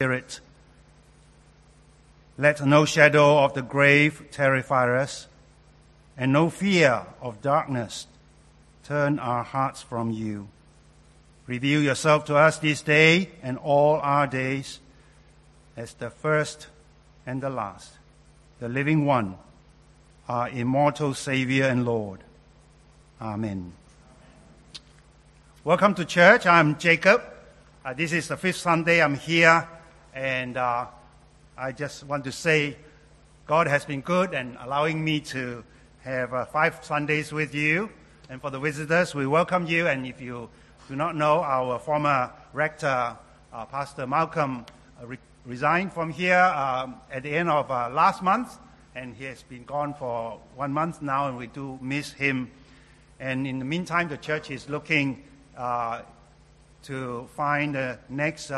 Spirit. Let no shadow of the grave terrify us, and no fear of darkness turn our hearts from you. Reveal yourself to us this day and all our days as the first and the last, the living one, our immortal Savior and Lord. Amen. Welcome to church. I'm Jacob. Uh, this is the fifth Sunday I'm here and uh, I just want to say God has been good and allowing me to have uh, five Sundays with you. And for the visitors, we welcome you. And if you do not know, our former rector, uh, Pastor Malcolm, uh, re- resigned from here um, at the end of uh, last month. And he has been gone for one month now, and we do miss him. And in the meantime, the church is looking uh, to find the next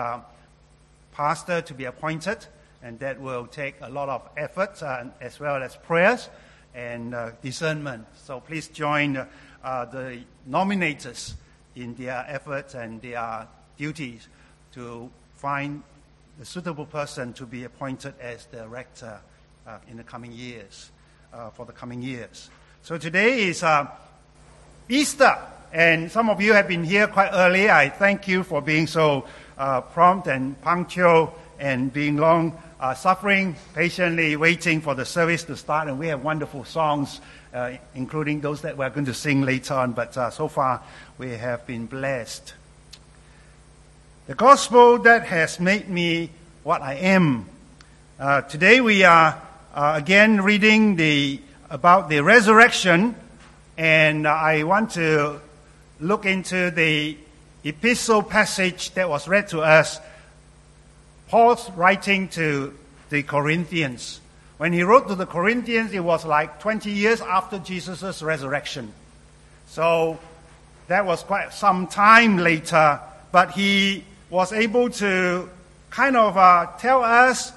pastor to be appointed, and that will take a lot of effort uh, as well as prayers and uh, discernment. So please join uh, the nominators in their efforts and their duties to find a suitable person to be appointed as the rector uh, in the coming years, uh, for the coming years. So today is uh, Easter, and some of you have been here quite early. I thank you for being so uh, prompt and punctual and being long uh, suffering, patiently waiting for the service to start. And we have wonderful songs, uh, including those that we're going to sing later on. But uh, so far, we have been blessed. The gospel that has made me what I am. Uh, today we are uh, again reading the, about the resurrection, and I want to look into the epistle passage that was read to us, Paul's writing to the Corinthians. When he wrote to the Corinthians, it was like 20 years after Jesus' resurrection. So that was quite some time later, but he was able to kind of uh, tell us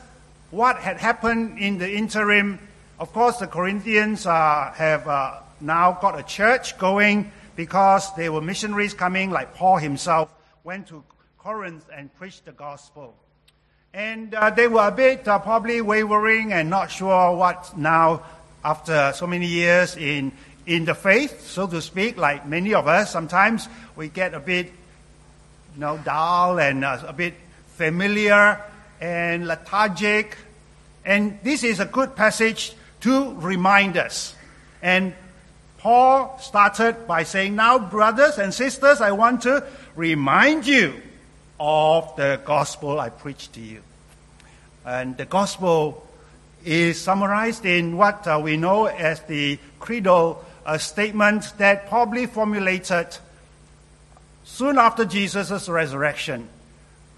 what had happened in the interim. Of course, the Corinthians uh, have uh, now got a church going because there were missionaries coming, like Paul himself went to Corinth and preached the gospel. And uh, they were a bit uh, probably wavering and not sure what now, after so many years in, in the faith, so to speak, like many of us, sometimes we get a bit you know, dull and uh, a bit familiar and lethargic. And this is a good passage to remind us. And Paul started by saying, Now, brothers and sisters, I want to remind you of the gospel I preached to you. And the gospel is summarized in what uh, we know as the creedal uh, statement that probably formulated soon after Jesus' resurrection.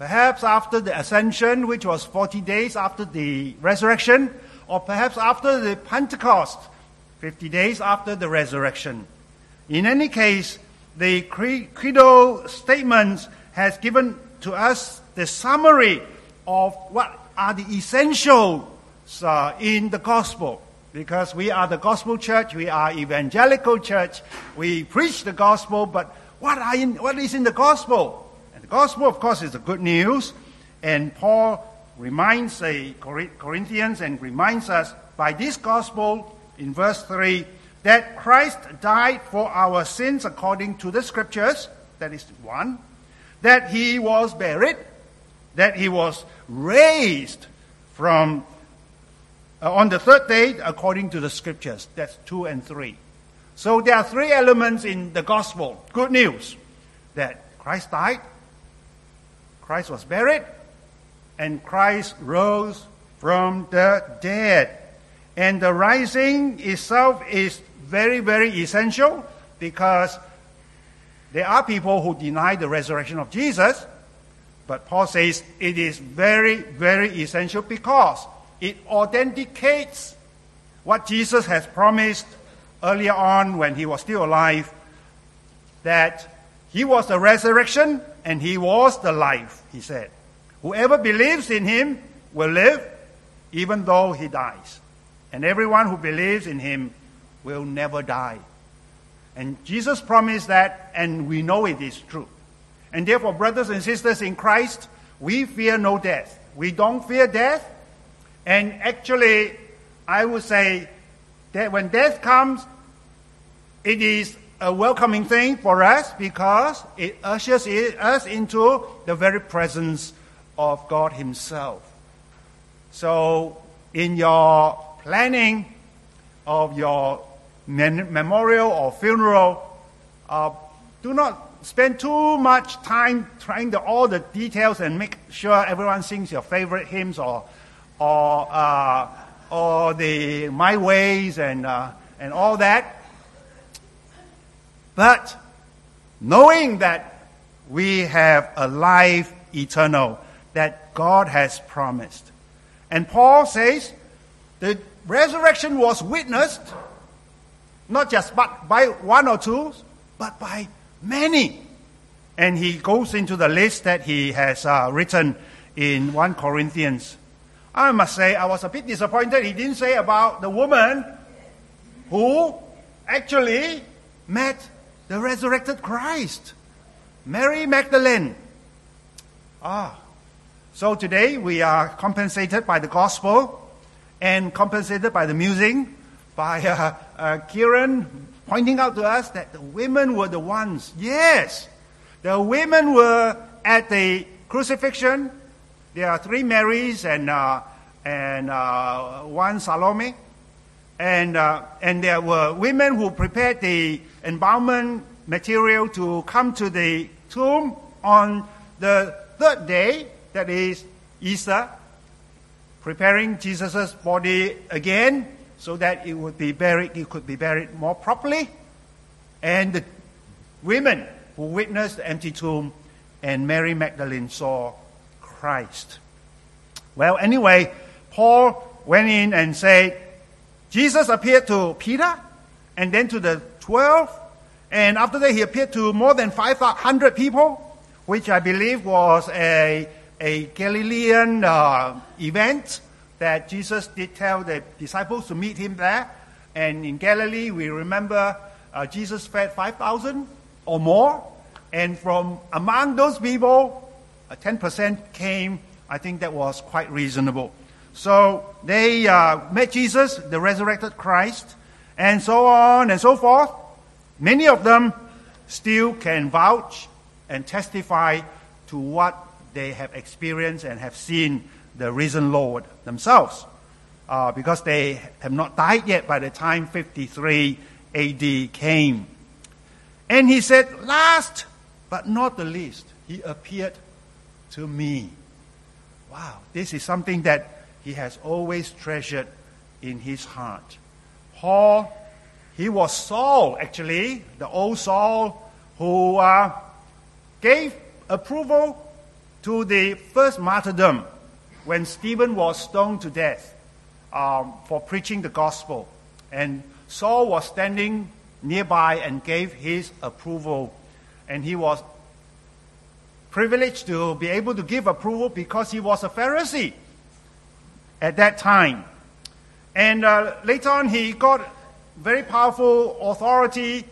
Perhaps after the ascension, which was 40 days after the resurrection, or perhaps after the Pentecost, 50 days after the resurrection. In any case, the credo statement has given to us the summary of what are the essentials uh, in the gospel. Because we are the gospel church, we are evangelical church, we preach the gospel, but what, are in, what is in the gospel? And the gospel, of course, is the good news. And Paul reminds the Corinthians and reminds us by this gospel in verse 3 that Christ died for our sins according to the scriptures, that is one, that he was buried, that he was raised from uh, on the third day according to the scriptures, that's two and three. So there are three elements in the gospel. Good news that Christ died, Christ was buried, and Christ rose from the dead. And the rising itself is very, very essential because there are people who deny the resurrection of Jesus. But Paul says it is very, very essential because it authenticates what Jesus has promised earlier on when he was still alive that he was the resurrection and he was the life, he said. Whoever believes in him will live even though he dies. And everyone who believes in him will never die. And Jesus promised that, and we know it is true. And therefore, brothers and sisters in Christ, we fear no death. We don't fear death. And actually, I would say that when death comes, it is a welcoming thing for us because it ushers us into the very presence of God Himself. So, in your planning of your memorial or funeral, uh, do not spend too much time trying to all the details and make sure everyone sings your favorite hymns or or uh, or the my ways and uh, and all that. But knowing that we have a life eternal that God has promised, and Paul says the resurrection was witnessed not just but by one or two, but by many. And he goes into the list that he has uh, written in 1 Corinthians. I must say, I was a bit disappointed he didn't say about the woman who actually met the resurrected Christ, Mary Magdalene. Ah, so today we are compensated by the gospel and compensated by the music, by uh, uh, Kieran pointing out to us that the women were the ones. Yes, the women were at the crucifixion. There are three Marys and, uh, and uh, one Salome. And, uh, and there were women who prepared the embalmment material to come to the tomb on the third day, that is Easter, preparing Jesus' body again so that it would be buried, it could be buried more properly. And the women who witnessed the empty tomb and Mary Magdalene saw Christ. Well, anyway, Paul went in and said, Jesus appeared to Peter and then to the 12. And after that, he appeared to more than 500 people, which I believe was a, a Galilean uh, event that Jesus did tell the disciples to meet him there. And in Galilee, we remember uh, Jesus fed 5,000 or more. And from among those people, uh, 10% came. I think that was quite reasonable. So they uh, met Jesus, the resurrected Christ, and so on and so forth. Many of them still can vouch and testify to what they have experienced and have seen the risen Lord themselves uh, because they have not died yet by the time 53 AD came. And he said, Last but not the least, he appeared to me. Wow, this is something that he has always treasured in his heart. Paul, he was Saul, actually, the old Saul who uh, gave approval to the first martyrdom when Stephen was stoned to death um, for preaching the gospel. And Saul was standing nearby and gave his approval. And he was privileged to be able to give approval because he was a Pharisee at that time. And uh, later on, he got very powerful authority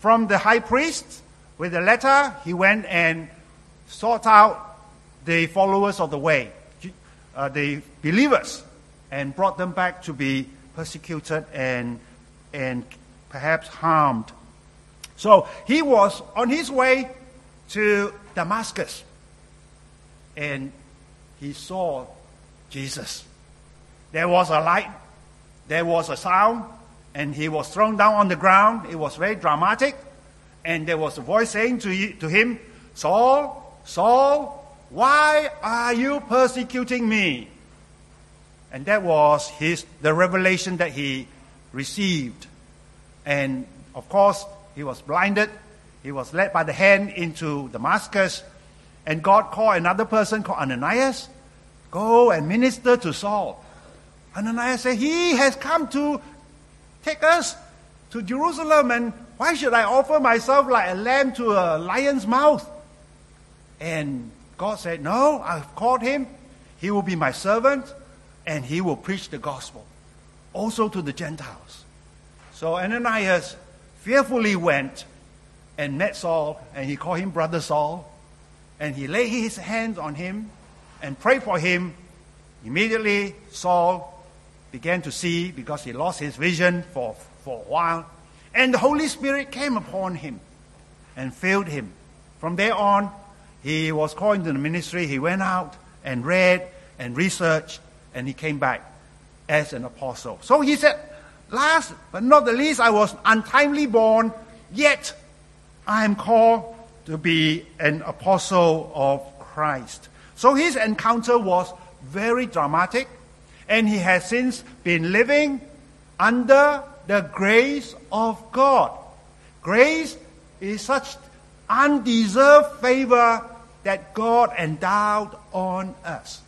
from the high priest. With a letter, he went and sought out the followers of the way uh, the believers and brought them back to be persecuted and, and perhaps harmed. So he was on his way to Damascus and he saw Jesus. There was a light, there was a sound, and he was thrown down on the ground. It was very dramatic. And there was a voice saying to, to him, Saul, Saul, why are you persecuting me? And that was his, the revelation that he received. And of course, he was blinded. He was led by the hand into Damascus. And God called another person called Ananias, go and minister to Saul. Ananias said, He has come to take us to Jerusalem, and why should I offer myself like a lamb to a lion's mouth? And God said, No, I've called him. He will be my servant and he will preach the gospel also to the Gentiles. So Ananias fearfully went and met Saul and he called him Brother Saul and he laid his hands on him and prayed for him. Immediately, Saul began to see because he lost his vision for, for a while. And the Holy Spirit came upon him and filled him. From there on, he was called into the ministry. He went out and read and researched, and he came back as an apostle. So he said, Last but not the least, I was untimely born, yet I am called to be an apostle of Christ. So his encounter was very dramatic, and he has since been living under the grace of God. Grace is such undeserved favor that God endowed on us.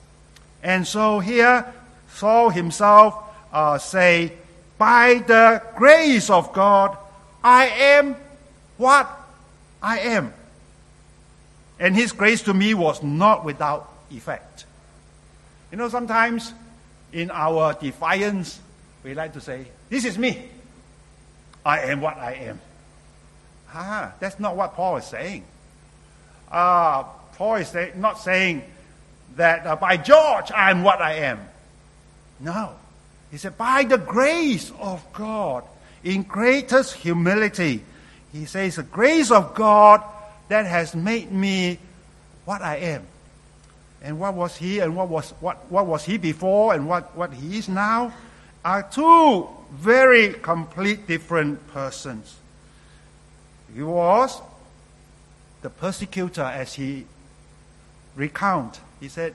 And so here, Saul himself uh, say, by the grace of God, I am what I am. And his grace to me was not without effect. You know, sometimes in our defiance, we like to say, This is me. I am what I am. Ah, that's not what Paul is saying. Uh, Paul is say, not saying that uh, by George, I am what I am. No. He said, by the grace of God, in greatest humility, he says, the grace of God that has made me what I am. And what was he and what was, what, what was he before and what, what he is now are two very complete different persons. He was the persecutor as he recount. He said,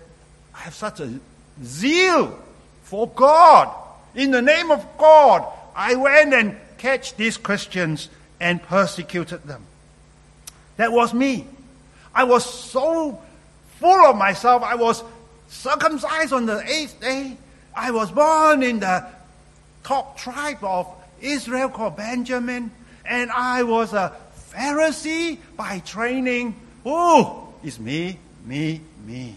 I have such a zeal for God. In the name of God, I went and catch these Christians and persecuted them. That was me. I was so full of myself. I was circumcised on the eighth day. I was born in the top tribe of Israel called Benjamin. And I was a Pharisee by training. Oh, it's me, me, me.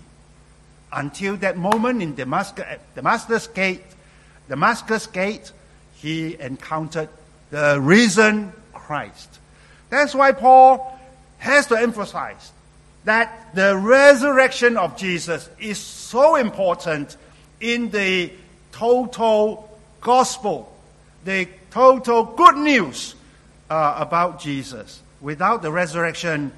Until that moment in Damascus, Damascus Gate, Damascus Gate, he encountered the risen Christ. That's why Paul has to emphasize that the resurrection of Jesus is so important in the total gospel, the total good news uh, about Jesus. Without the resurrection,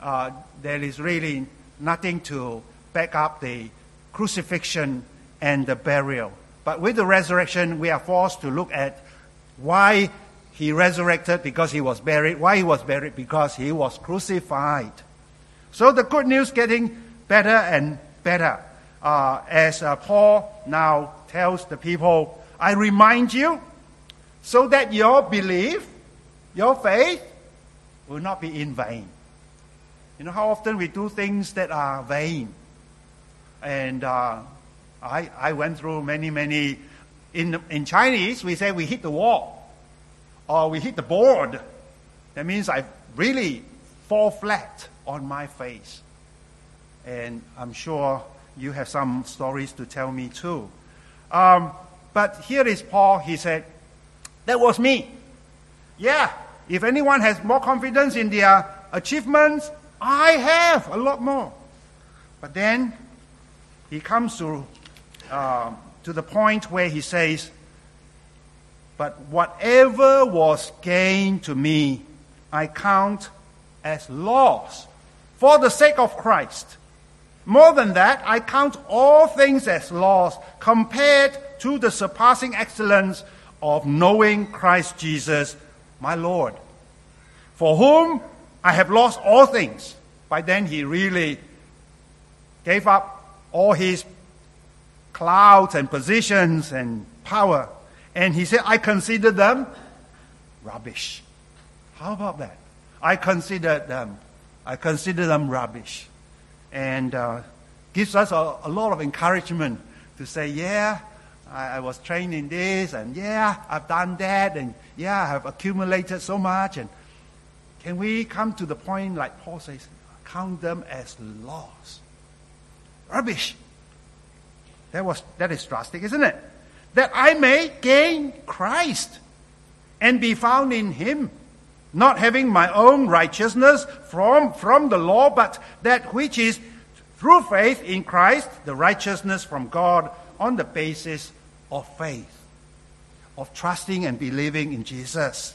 uh, there is really nothing to back up the crucifixion and the burial. But with the resurrection, we are forced to look at why he resurrected because he was buried. Why he was buried? Because he was crucified. So the good news getting better and better. Uh, as uh, Paul now tells the people, I remind you so that your belief, your faith, will not be in vain. You know how often we do things that are vain. And uh, I, I went through many, many. In, in Chinese, we say we hit the wall or we hit the board. That means I really fall flat on my face. And I'm sure you have some stories to tell me too. Um, but here is Paul. He said, That was me. Yeah, if anyone has more confidence in their achievements, I have a lot more. But then he comes to, uh, to the point where he says, But whatever was gained to me, I count as loss for the sake of Christ. More than that, I count all things as loss compared to the surpassing excellence of knowing Christ Jesus, my Lord, for whom I have lost all things. By then, he really gave up all his clouds and positions and power. And he said, I consider them rubbish. How about that? I consider them I consider them rubbish. And uh, gives us a, a, lot of encouragement to say, yeah, I, I, was trained in this, and yeah, I've done that, and yeah, I have accumulated so much. And can we come to the point, like Paul says, count them as loss? Rubbish. That, was, that is drastic, isn't it? That I may gain Christ and be found in Him not having my own righteousness from, from the law, but that which is through faith in Christ, the righteousness from God on the basis of faith, of trusting and believing in Jesus,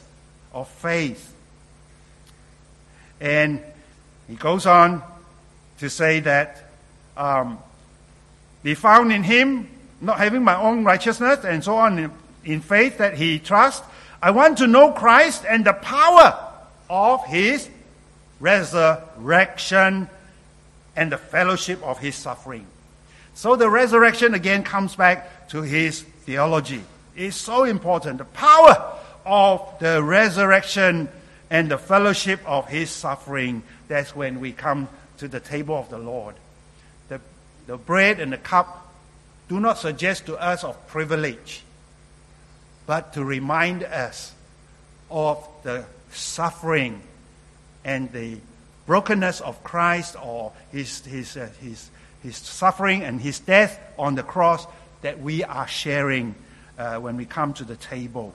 of faith. And he goes on to say that um, be found in him, not having my own righteousness, and so on, in, in faith that he trusts. I want to know Christ and the power of his resurrection and the fellowship of his suffering. So the resurrection again comes back to his theology. It's so important. The power of the resurrection and the fellowship of his suffering. That's when we come to the table of the Lord. The, the bread and the cup do not suggest to us of privilege, but to remind us of the suffering and the brokenness of Christ or his, his, uh, his, his suffering and his death on the cross that we are sharing uh, when we come to the table.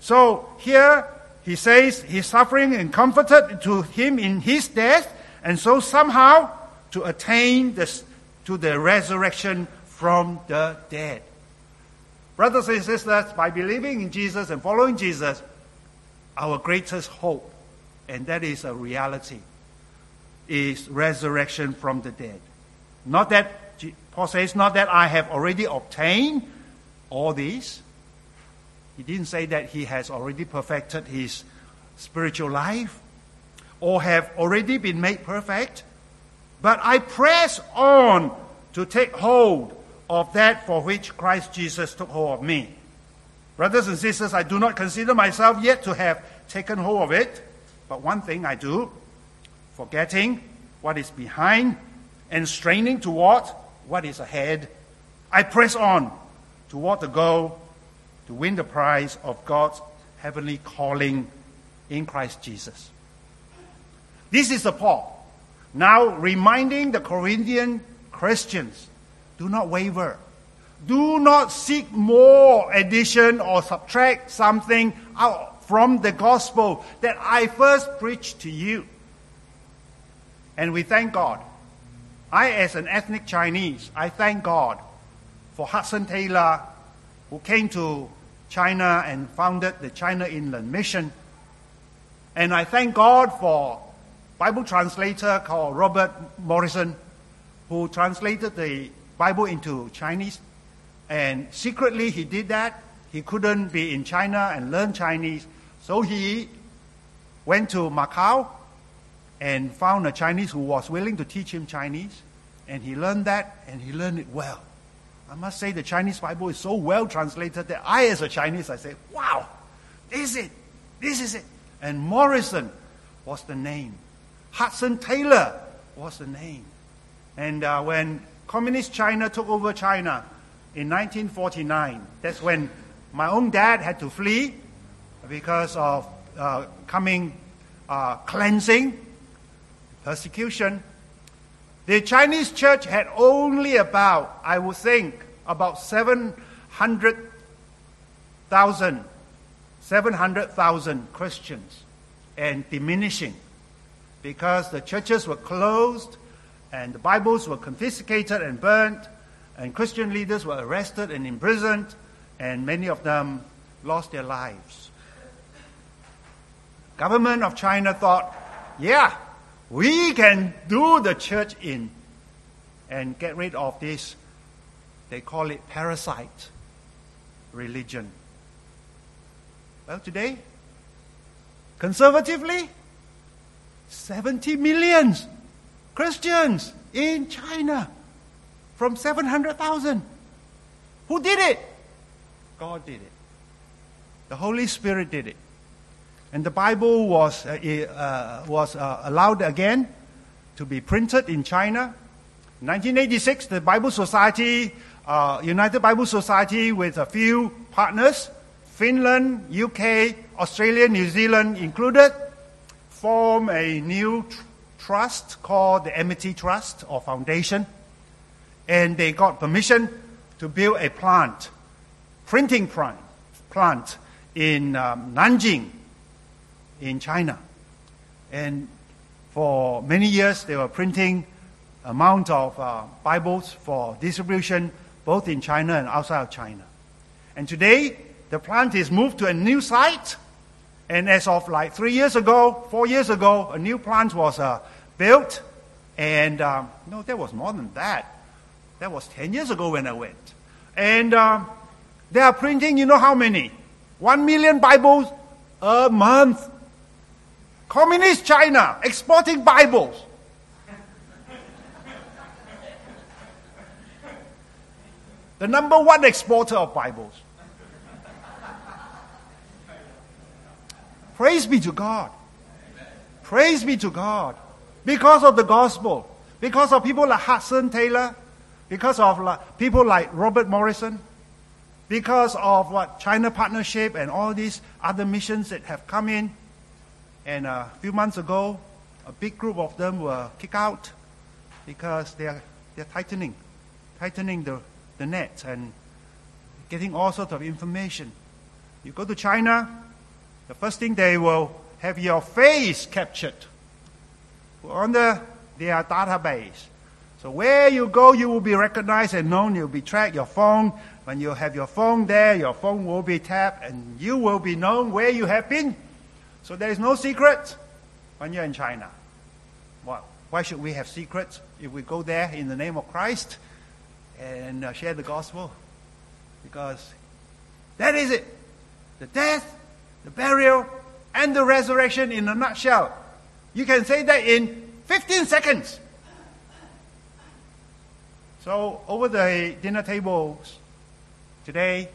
So here he says he's suffering and comforted to him in his death, and so somehow to attain this, to the resurrection from the dead. Brothers and sisters, by believing in Jesus and following Jesus, our greatest hope, and that is a reality, is resurrection from the dead. Not that, Paul says, not that I have already obtained all these. He didn't say that he has already perfected his spiritual life or have already been made perfect, but I press on to take hold of that for which Christ Jesus took hold of me. Brothers and sisters, I do not consider myself yet to have taken hold of it, but one thing I do forgetting what is behind and straining toward what is ahead, I press on toward the goal to win the prize of God's heavenly calling in Christ Jesus. This is the Paul now reminding the Corinthian Christians do not waver. Do not seek more addition or subtract something out from the gospel that I first preached to you. And we thank God. I, as an ethnic Chinese, I thank God for Hudson Taylor, who came to China and founded the China Inland Mission. And I thank God for Bible translator called Robert Morrison, who translated the Bible into Chinese. And secretly he did that. He couldn't be in China and learn Chinese. So he went to Macau and found a Chinese who was willing to teach him Chinese. And he learned that, and he learned it well. I must say the Chinese Bible is so well translated that I, as a Chinese, I say, wow, this is it. This is it. And Morrison was the name. Hudson Taylor was the name. And uh, when Communist China took over China in 1949, that's when my own dad had to flee because of uh, coming uh, cleansing persecution. The Chinese church had only about, I would think, about 700,000 700,000 Christians and diminishing because the churches were closed and the Bibles were confiscated and burnt and Christian leaders were arrested and imprisoned and many of them lost their lives. Government of China thought, yeah, we can do the church in and get rid of this. They call it parasite religion. Well, today, conservatively, 70 millions Christians in China from 700,000. Who did it? God did it. The Holy Spirit did it. And the Bible was, uh, uh, was uh, allowed again to be printed in China. In 1986, the Bible Society, uh, United Bible Society, with a few partners, Finland, UK, Australia, New Zealand included, formed a new tr- trust called the Amity Trust or Foundation. And they got permission to build a plant, printing plant, plant in um, Nanjing, in China. And for many years, they were printing amount of uh, Bibles for distribution both in China and outside of China. And today, the plant is moved to a new site. And as of like three years ago, four years ago, a new plant was uh, built. And um, no, that was more than that. That was 10 years ago when I went. And um, they are printing, you know how many? One million Bibles a month. Communist China exporting Bibles. the number one exporter of Bibles. Praise be to God. Praise be to God. Because of the gospel, because of people like Hudson Taylor, because of like, people like Robert Morrison, because of what China Partnership and all these other missions that have come in. And uh, a few months ago, a big group of them were kicked out because they are they're tightening, tightening the, the net and getting all sorts of information. You go to China, the first thing they will have your face captured on the, their database. So where you go, you will be recognized and known. You'll be tracked. Your phone, when you have your phone there, your phone will be tapped, and you will be known where you have been. So there is no secret when you're in China. Well, why should we have secrets if we go there in the name of Christ and uh, share the gospel? Because that is it. The death, the burial, and the resurrection in a nutshell. You can say that in 15 seconds. So, over the dinner tables today,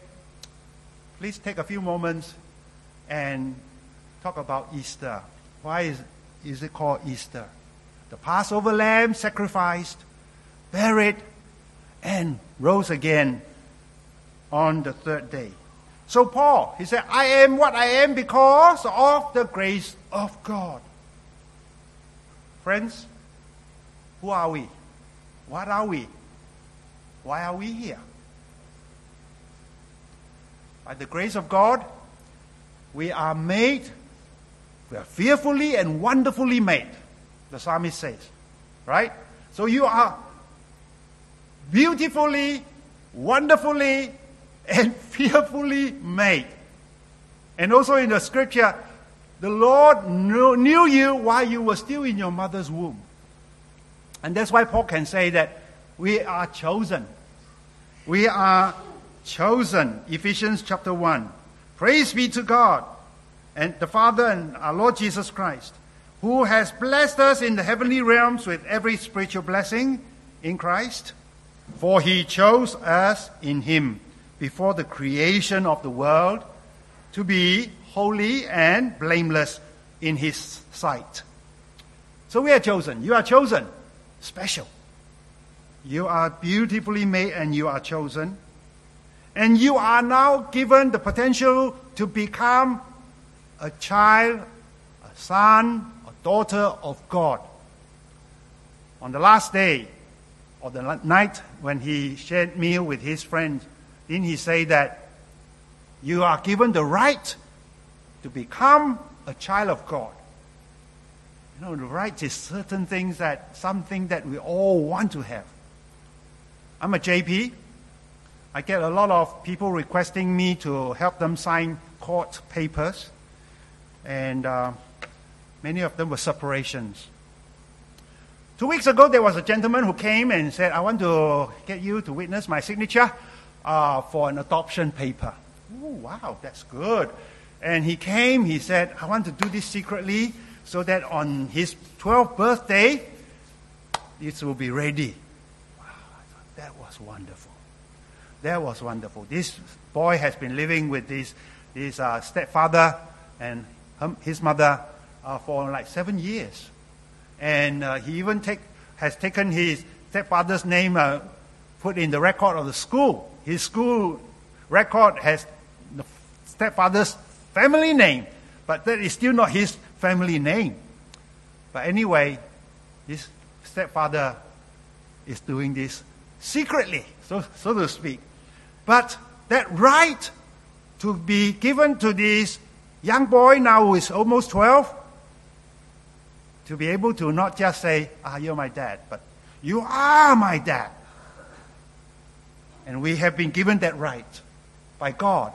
please take a few moments and talk about Easter. Why is, is it called Easter? The Passover lamb sacrificed, buried, and rose again on the third day. So, Paul, he said, I am what I am because of the grace of God. Friends, who are we? What are we? Why are we here? By the grace of God, we are made, we are fearfully and wonderfully made, the psalmist says. Right? So you are beautifully, wonderfully, and fearfully made. And also in the scripture, the Lord knew, knew you while you were still in your mother's womb. And that's why Paul can say that we are chosen. We are chosen. Ephesians chapter 1. Praise be to God and the Father and our Lord Jesus Christ, who has blessed us in the heavenly realms with every spiritual blessing in Christ. For he chose us in him before the creation of the world to be holy and blameless in his sight. So we are chosen. You are chosen. Special. You are beautifully made and you are chosen. And you are now given the potential to become a child, a son, a daughter of God. On the last day, or the night when he shared meal with his friends, didn't he say that you are given the right to become a child of God? You know, the right is certain things that, something that we all want to have. I'm a JP. I get a lot of people requesting me to help them sign court papers, and uh, many of them were separations. Two weeks ago, there was a gentleman who came and said, I want to get you to witness my signature uh, for an adoption paper. Oh, wow, that's good. And he came, he said, I want to do this secretly so that on his 12th birthday, it will be ready Wow, I thought, that was wonderful. That was wonderful. This boy has been living with this, his uh, stepfather and his mother uh, for like seven years. And uh, he even take, has taken his stepfather's name, uh, put in the record of the school. His school record has the stepfather's family name, but that is still not his family name. But anyway, his stepfather is doing this secretly, so, so to speak. But that right to be given to this young boy now who is almost 12, to be able to not just say, ah, you're my dad, but You are my dad. And we have been given that right by God.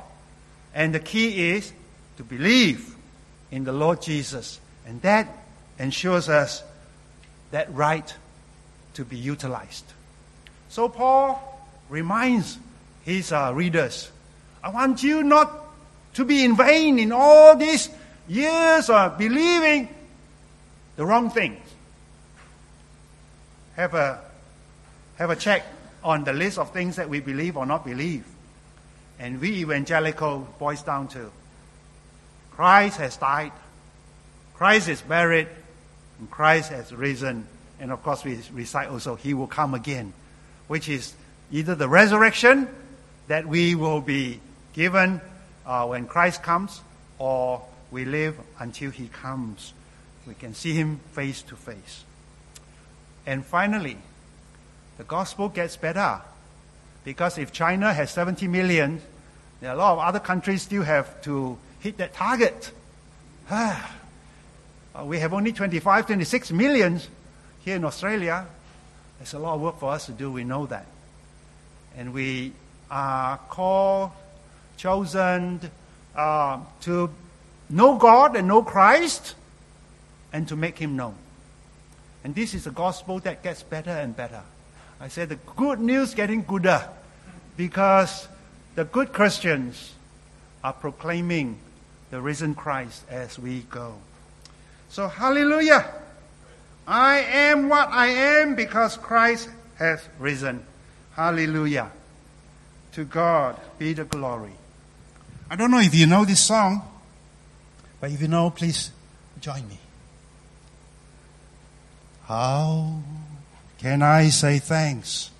And the key is to believe in the Lord Jesus. And that ensures us that right to be utilized. So Paul reminds his uh, readers, I want you not to be in vain in all these years of believing the wrong things. Have a, have a check on the list of things that we believe or not believe. And we evangelical boils down to Christ has died, Christ is buried, and Christ has risen. And of course, we recite also, He will come again, which is either the resurrection that we will be given uh, when Christ comes, or we live until He comes. We can see Him face to face. And finally, the gospel gets better. Because if China has 70 million, there are a lot of other countries still have to hit that target. Uh, we have only 25, 26 million here in Australia. There's a lot of work for us to do, we know that. And we are called, chosen uh, to know God and know Christ and to make Him known. And this is a gospel that gets better and better. I say the good news getting gooder because the good Christians are proclaiming the risen Christ as we go. So, hallelujah. I am what I am because Christ has risen. Hallelujah. To God be the glory. I don't know if you know this song, but if you know, please join me. How can I say thanks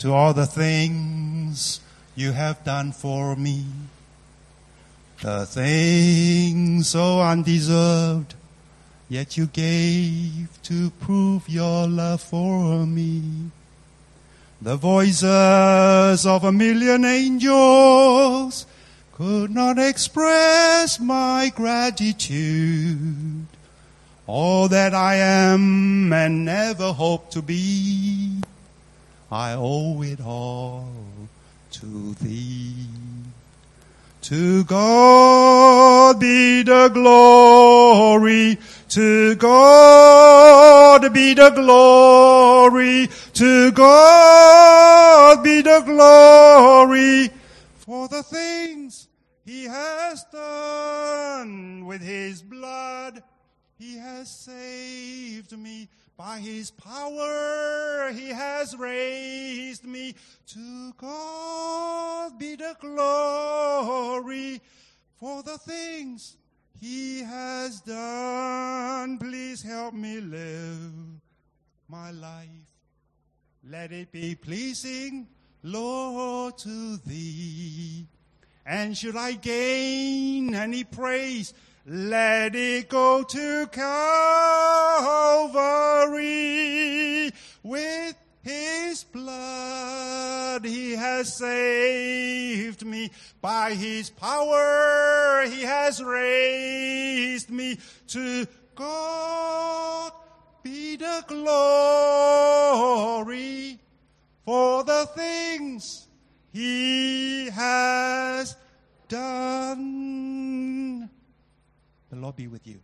to all the things you have done for me? The things so undeserved, yet you gave to prove your love for me. The voices of a million angels could not express my gratitude. All that I am and never hope to be, I owe it all to thee. To God be the glory, to God be the glory, to God be the glory for the things he has done with his blood. He has saved me by his power. He has raised me. To God be the glory for the things he has done. Please help me live my life. Let it be pleasing, Lord, to thee. And should I gain any praise, let it go to Calvary. With his blood he has saved me. By his power he has raised me. To God be the glory for the things he has done. The Lord be with you.